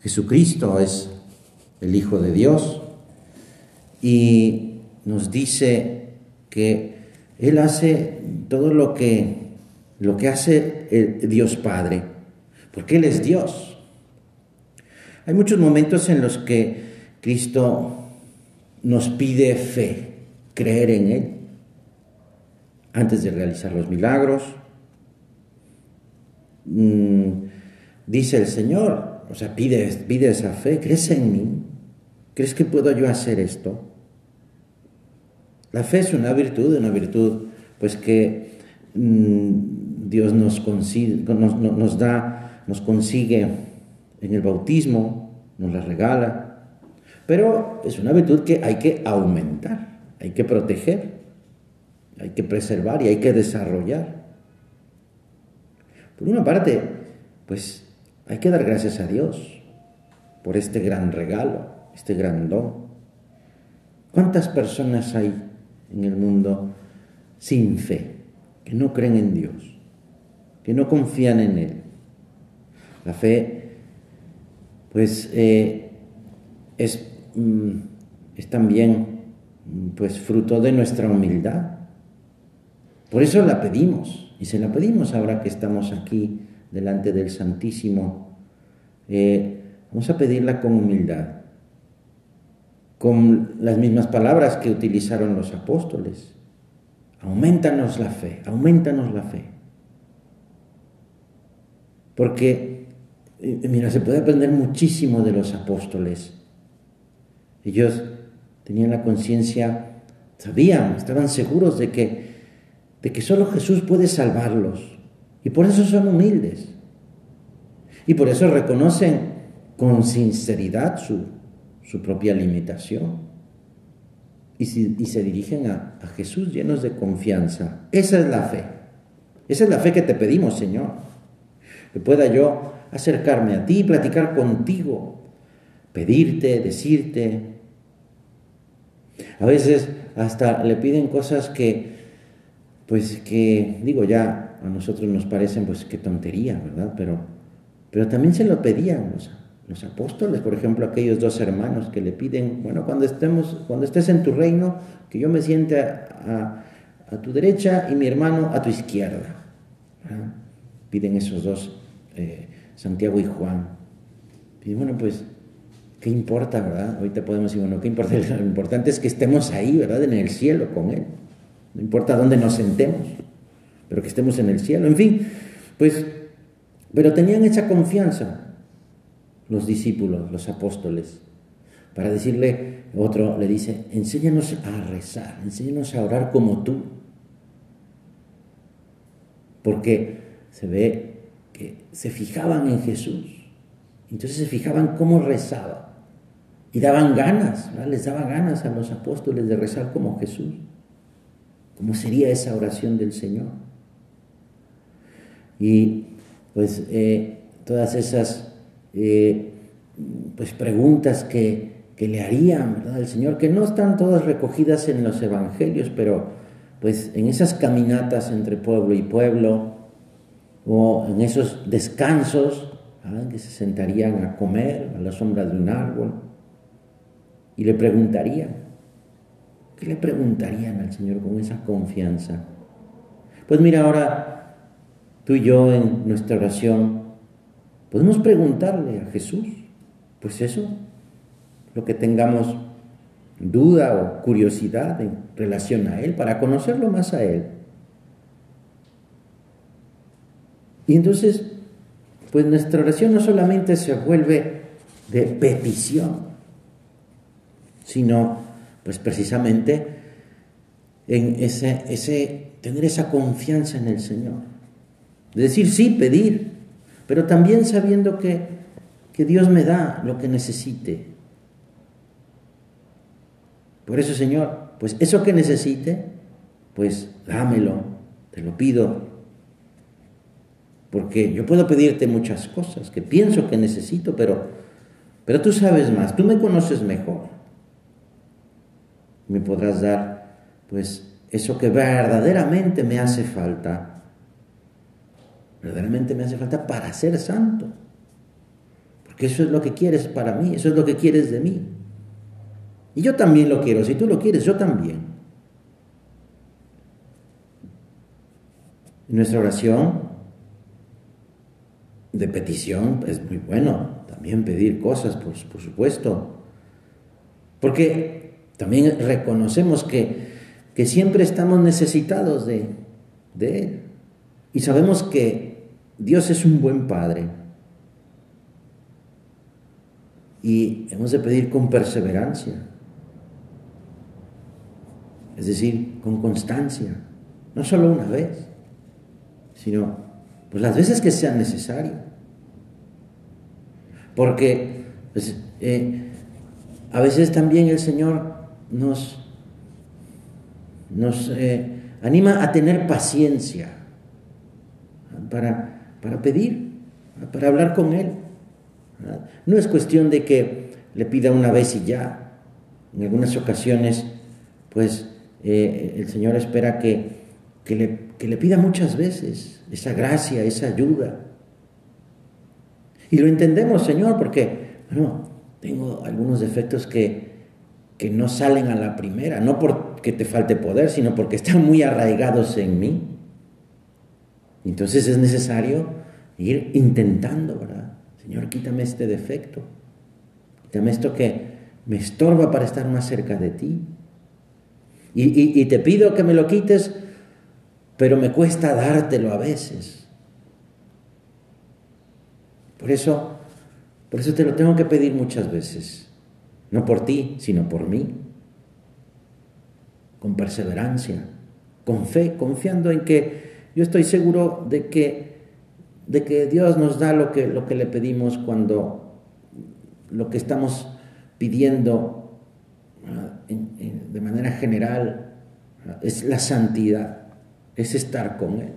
Jesucristo es el Hijo de Dios y nos dice que Él hace todo lo que, lo que hace el Dios Padre, porque Él es Dios. Hay muchos momentos en los que Cristo nos pide fe, creer en Él, antes de realizar los milagros. Mm, dice el Señor, o sea, pide, pide esa fe, ¿crees en mí? ¿Crees que puedo yo hacer esto? La fe es una virtud, una virtud pues que mm, Dios nos, nos, nos, da, nos consigue en el bautismo, nos la regala, pero es una virtud que hay que aumentar, hay que proteger, hay que preservar y hay que desarrollar. Por una parte, pues hay que dar gracias a Dios por este gran regalo, este gran don. ¿Cuántas personas hay en el mundo sin fe, que no creen en Dios, que no confían en Él? La fe, pues, eh, es Mm, es también pues fruto de nuestra humildad. Por eso la pedimos y se la pedimos ahora que estamos aquí delante del Santísimo. Eh, vamos a pedirla con humildad, con las mismas palabras que utilizaron los apóstoles. Aumentanos la fe, aumentanos la fe. Porque, eh, mira, se puede aprender muchísimo de los apóstoles. Ellos tenían la conciencia, sabían, estaban seguros de que, de que solo Jesús puede salvarlos. Y por eso son humildes. Y por eso reconocen con sinceridad su, su propia limitación. Y, se dirigen a, a Jesús llenos de confianza. Esa es la fe. Esa es la fe que te pedimos, Señor. Que pueda yo acercarme a ti, platicar contigo, pedirte, decirte. A veces hasta le piden cosas que, pues que, digo, ya a nosotros nos parecen, pues qué tontería, ¿verdad? Pero, pero también se lo pedían los, los apóstoles, por ejemplo, aquellos dos hermanos que le piden, bueno, cuando, estemos, cuando estés en tu reino, que yo me siente a, tu derecha y mi hermano a tu izquierda. Piden esos dos, eh, Santiago y Juan. Y bueno, pues ¿Qué importa, verdad? Ahorita podemos decir, bueno, ¿qué importa? Lo importante es que estemos ahí, ¿verdad? En el cielo con Él. No importa dónde nos sentemos, pero que estemos en el cielo. En fin, pues, pero tenían esa confianza los discípulos, los apóstoles, para decirle, otro le dice, enséñanos a rezar, enséñanos a orar como tú. Porque se ve que se fijaban en Jesús. Entonces se fijaban cómo rezaba. Y daban ganas, les daba ganas a los apóstoles de rezar como Jesús. ¿Cómo sería esa oración del Señor? Y pues eh, todas esas eh, pues, preguntas que, le harían ¿verdad? al Señor, que no están todas recogidas en los evangelios, pero pues en esas caminatas entre pueblo y pueblo, o en esos descansos que se sentarían a comer a la sombra de un árbol, y le preguntarían, ¿qué le preguntarían al Señor con esa confianza? Pues mira, ahora tú y yo en nuestra oración podemos preguntarle a Jesús, pues eso, lo que tengamos duda o curiosidad en relación a Él, para conocerlo más a Él. Y entonces, pues nuestra oración no solamente se vuelve de petición, sino pues precisamente en ese, ese, tener esa confianza en el Señor. De decir sí, pedir, pero también sabiendo que, que Dios me da lo que necesite. Por eso, Señor, pues eso que necesite, pues dámelo, te lo pido. Porque yo puedo pedirte muchas cosas que pienso que necesito, pero, pero tú sabes más, tú me conoces mejor me podrás dar pues eso que verdaderamente me hace falta. Verdaderamente me hace falta para ser santo. porque eso es lo que quieres para mí, eso es lo que quieres de mí. Y yo también lo quiero, si tú lo quieres, yo también. Nuestra oración de petición es muy bueno, también pedir cosas, por, por supuesto, porque también reconocemos que, que siempre estamos necesitados de, de Él. Y sabemos que Dios es un buen Padre. Y hemos de pedir con perseverancia. Es decir, con constancia. No solo una vez, sino pues las veces que sea necesario. Porque pues, eh, a veces también el Señor nos, nos eh, anima a tener paciencia para, para pedir, para hablar con Él. No es cuestión de que le pida una vez y ya. En algunas ocasiones, pues eh, el Señor espera que, que, le, que le pida muchas veces esa gracia, esa ayuda. Y lo entendemos, Señor, porque, tengo algunos defectos que, que no salen a la primera, no porque te falte poder, sino porque están muy arraigados en mí. Entonces es necesario ir intentando, ¿verdad? Señor, quítame este defecto, quítame esto que me estorba para estar más cerca de ti. Y, y te pido que me lo quites, pero me cuesta dártelo a veces. Por eso, por eso te lo tengo que pedir muchas veces, no por ti, sino por mí, con perseverancia, con fe, confiando en que yo estoy seguro de que, de que Dios nos da lo que, lo que le pedimos cuando lo que estamos pidiendo de manera general es la santidad, es estar con Él,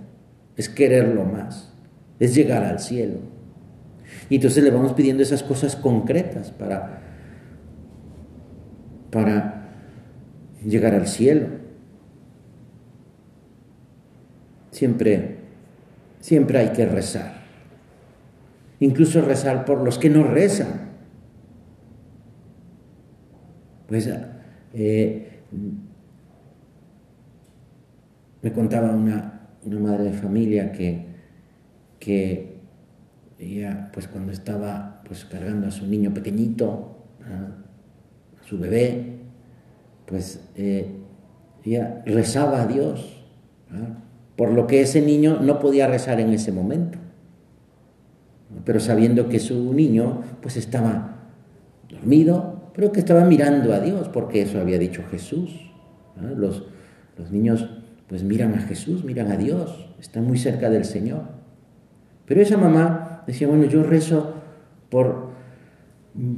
es quererlo más, es llegar al cielo. Y entonces le vamos pidiendo esas cosas concretas para, para llegar al cielo. Siempre, siempre hay que rezar. Incluso rezar por los que no rezan. Pues eh, me contaba una, madre de familia que, que ella, pues cuando estaba pues, cargando a su niño pequeñito, a su bebé, pues eh, ella rezaba a Dios por lo que ese niño no podía rezar en ese momento. Pero sabiendo que su niño pues estaba dormido, pero que estaba mirando a Dios, porque eso había dicho Jesús. Los, los niños pues miran a Jesús, miran a Dios, están muy cerca del Señor. Pero esa mamá decía, bueno, yo rezo por,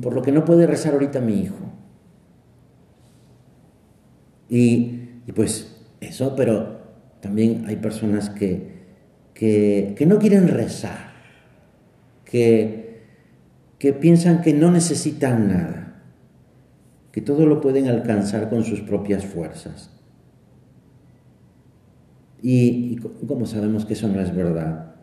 por lo que no puede rezar ahorita mi hijo. Y, y pues eso, pero también hay personas que, que, no quieren rezar, que, que piensan que no necesitan nada, que todo lo pueden alcanzar con sus propias fuerzas. Y, cómo sabemos que eso no es verdad,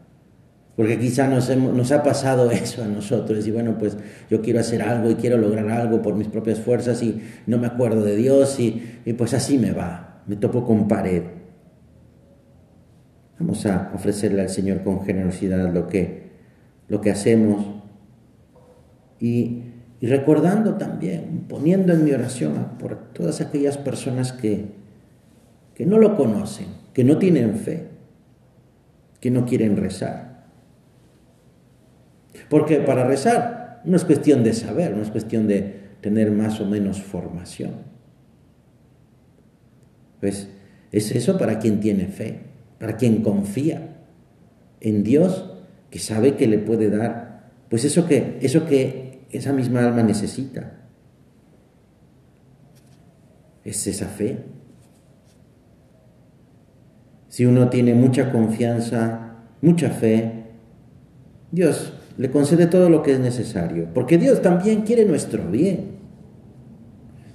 porque quizá nos, nos, ha pasado eso a nosotros, y bueno, pues yo quiero hacer algo y quiero lograr algo por mis propias fuerzas y no me acuerdo de Dios y, y pues así me va, me topo con pared. Vamos a ofrecerle al Señor con generosidad lo que, lo que hacemos y, recordando también, poniendo en mi oración por todas aquellas personas que, que no lo conocen, que no tienen fe, que no quieren rezar. Porque para rezar no es cuestión de saber, no es cuestión de tener más o menos formación. Pues es eso para quien tiene fe para quien confía en Dios, que sabe que le puede dar, pues eso que, eso que esa misma alma necesita. Es esa fe. Si uno tiene mucha confianza, mucha fe, Dios le concede todo lo que es necesario, porque Dios también quiere nuestro bien.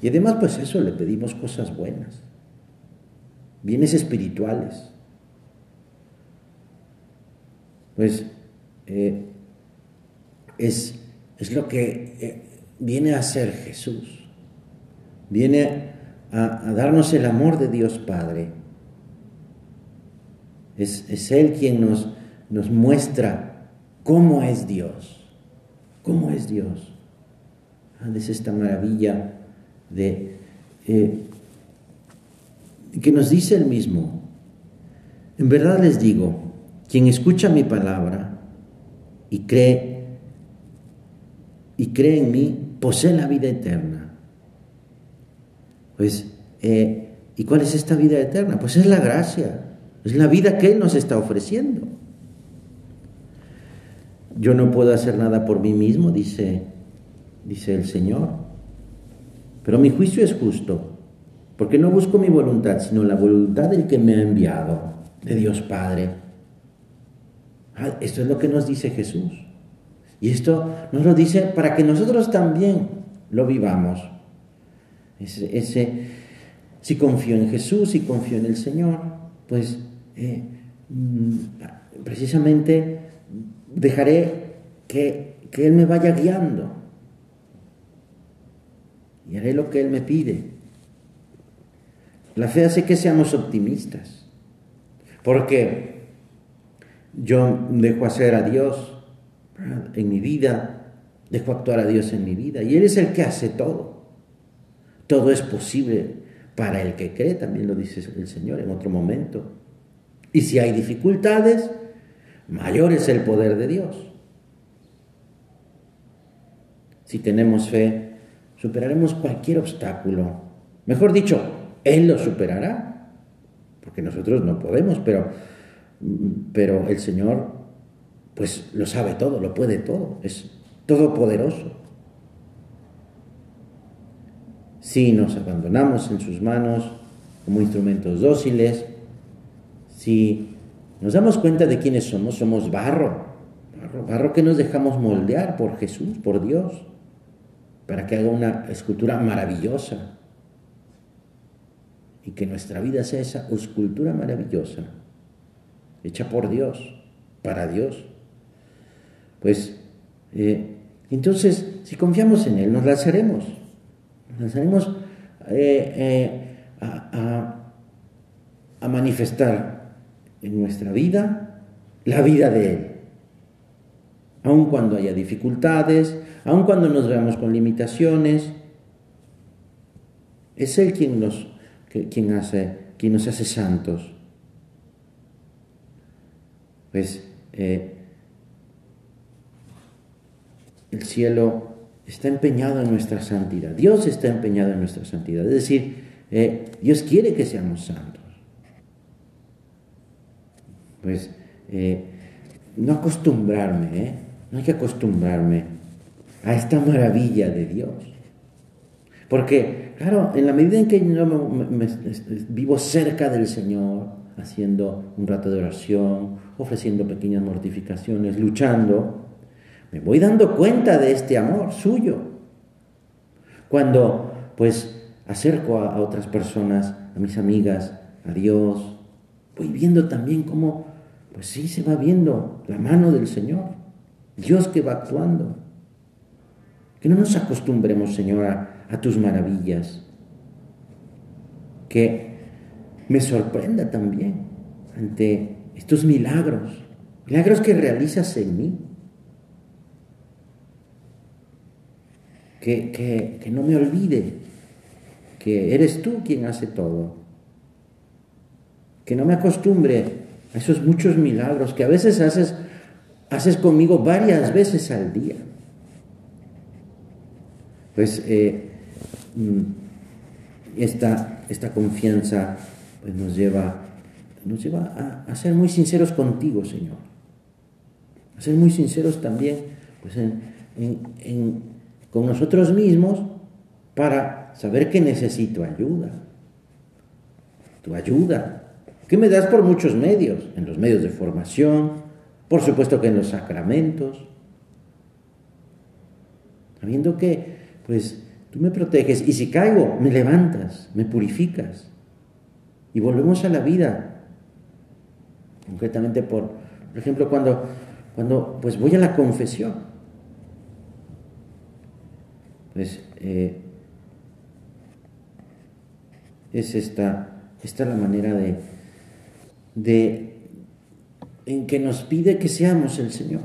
Y además, pues eso, le pedimos cosas buenas, bienes espirituales pues eh, es, es lo que eh, viene a ser Jesús. Viene a, darnos el amor de Dios Padre. Es, Él quien nos, nos muestra cómo es Dios, cómo es Dios. Ah, es esta maravilla de eh, que nos dice el mismo. En verdad les digo, quien escucha mi palabra y cree y cree en mí, posee la vida eterna. Pues, eh, ¿y cuál es esta vida eterna? Pues es la gracia, es la vida que Él nos está ofreciendo. Yo no puedo hacer nada por mí mismo, dice, dice el Señor, pero mi juicio es justo, porque no busco mi voluntad, sino la voluntad del que me ha enviado, de Dios Padre. Ah, esto es lo que nos dice Jesús. Y esto nos lo dice para que nosotros también lo vivamos. Ese, si confío en Jesús, si confío en el Señor, pues eh, mm, precisamente dejaré que, que Él me vaya guiando y haré lo que Él me pide. La fe hace que seamos optimistas, porque yo dejo hacer a Dios en mi vida, dejo actuar a Dios en mi vida, y Él es el que hace todo. Todo es posible para el que cree, también lo dice el Señor en otro momento. Y si hay dificultades, mayor es el poder de Dios. Si tenemos fe, superaremos cualquier obstáculo. Mejor dicho, Él lo superará, porque nosotros no podemos, pero, pero el Señor pues lo sabe todo, lo puede todo, es todopoderoso. Si nos abandonamos en sus manos como instrumentos dóciles, si nos damos cuenta de quiénes somos, somos barro, barro, barro que nos dejamos moldear por Jesús, por Dios, para que haga una escultura maravillosa. Y que nuestra vida sea esa escultura maravillosa, hecha por Dios, para Dios. Pues eh, entonces, si confiamos en Él, nos lanzaremos, nos lanzaremos eh, eh, a, a manifestar en nuestra vida la vida de Él. Aun cuando haya dificultades, aun cuando nos veamos con limitaciones, es Él quien nos, quien hace, quien nos hace santos. Pues el cielo está empeñado en nuestra santidad. Dios está empeñado en nuestra santidad. Es decir, eh, Dios quiere que seamos santos. Pues eh, no acostumbrarme, ¿eh? no hay que acostumbrarme a esta maravilla de Dios. Porque, claro, en la medida en que yo vivo cerca del Señor, haciendo un rato de oración, ofreciendo pequeñas mortificaciones, luchando, me voy dando cuenta de este amor suyo. Cuando pues acerco a, otras personas, a mis amigas, a Dios, voy viendo también cómo, pues sí, se va viendo la mano del Señor, Dios que va actuando. Que no nos acostumbremos, Señor, a tus maravillas. Que me sorprenda también ante estos milagros, milagros que realizas en mí. que, no me olvide que eres tú quien hace todo. Que no me acostumbre a esos muchos milagros que a veces haces, haces conmigo varias veces al día. Pues eh, mm, esta, esta, confianza pues nos lleva, nos lleva a, ser muy sinceros contigo, Señor. A ser muy sinceros también pues en con nosotros mismos para saber que necesito ayuda. Tu ayuda, que me das por muchos medios, en los medios de formación, por supuesto que en los sacramentos, sabiendo que, pues, tú me proteges y si caigo, me levantas, me purificas y volvemos a la vida. Concretamente, por, por ejemplo, cuando, cuando pues voy a la confesión pues eh, es esta, esta la manera de, de en que nos pide que seamos el Señor.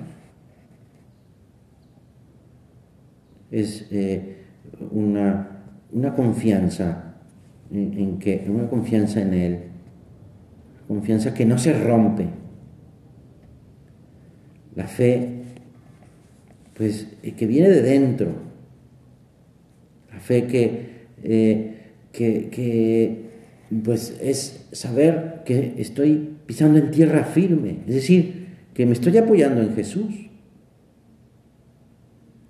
Es eh, una, una, confianza en, que, una confianza en Él, confianza que no se rompe. La fe, pues, eh, que viene de dentro. La fe que, eh, que, que, pues, es saber que estoy pisando en tierra firme, es decir, que me estoy apoyando en Jesús.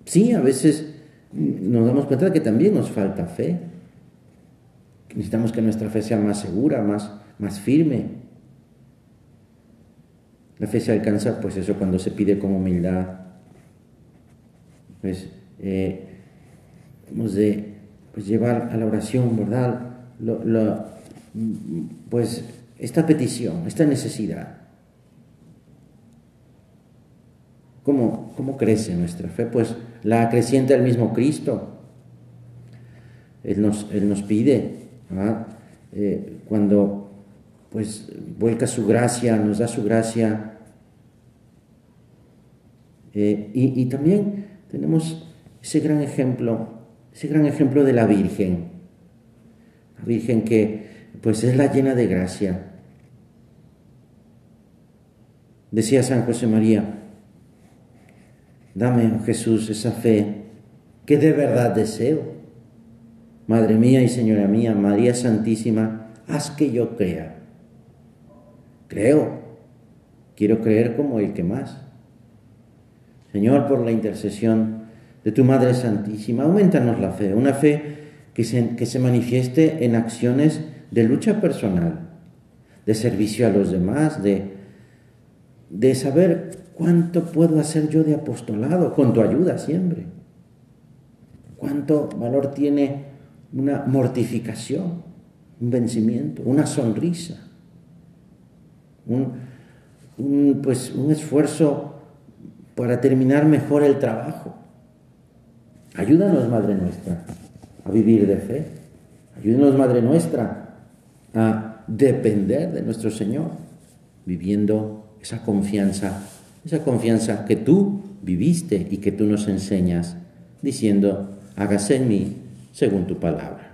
Sí, a veces nos damos cuenta de que también nos falta fe. Necesitamos que nuestra fe sea más segura, más, más firme. La fe se alcanza, pues eso, cuando se pide con humildad. Pues eh, hemos de pues, llevar a la oración, ¿verdad? pues esta petición, esta necesidad. ¿Cómo, ¿Cómo, crece nuestra fe? Pues la creciente el mismo Cristo. Él nos, él nos pide, eh, cuando pues vuelca su gracia, nos da su gracia. Eh, y, y también tenemos ese gran ejemplo, ese gran ejemplo de la Virgen. La Virgen que pues es la llena de gracia Decía San José María, dame, oh Jesús, esa fe que de verdad deseo. Madre mía y Señora mía, María Santísima, haz que yo crea. Creo, quiero creer como el que más. Señor, por la intercesión de tu Madre Santísima, aumentanos la fe, una fe que se, que se manifieste en acciones de lucha personal, de servicio a los demás, de de saber cuánto puedo hacer yo de apostolado con tu ayuda siempre. Cuánto valor tiene una mortificación, un vencimiento, una sonrisa, un, pues, un esfuerzo para terminar mejor el trabajo. Ayúdanos, Madre nuestra, a vivir de fe. Ayúdanos, Madre nuestra, a depender de nuestro Señor, viviendo esa confianza, esa confianza que tú viviste y que tú nos enseñas, diciendo, hágase en mí según tu palabra.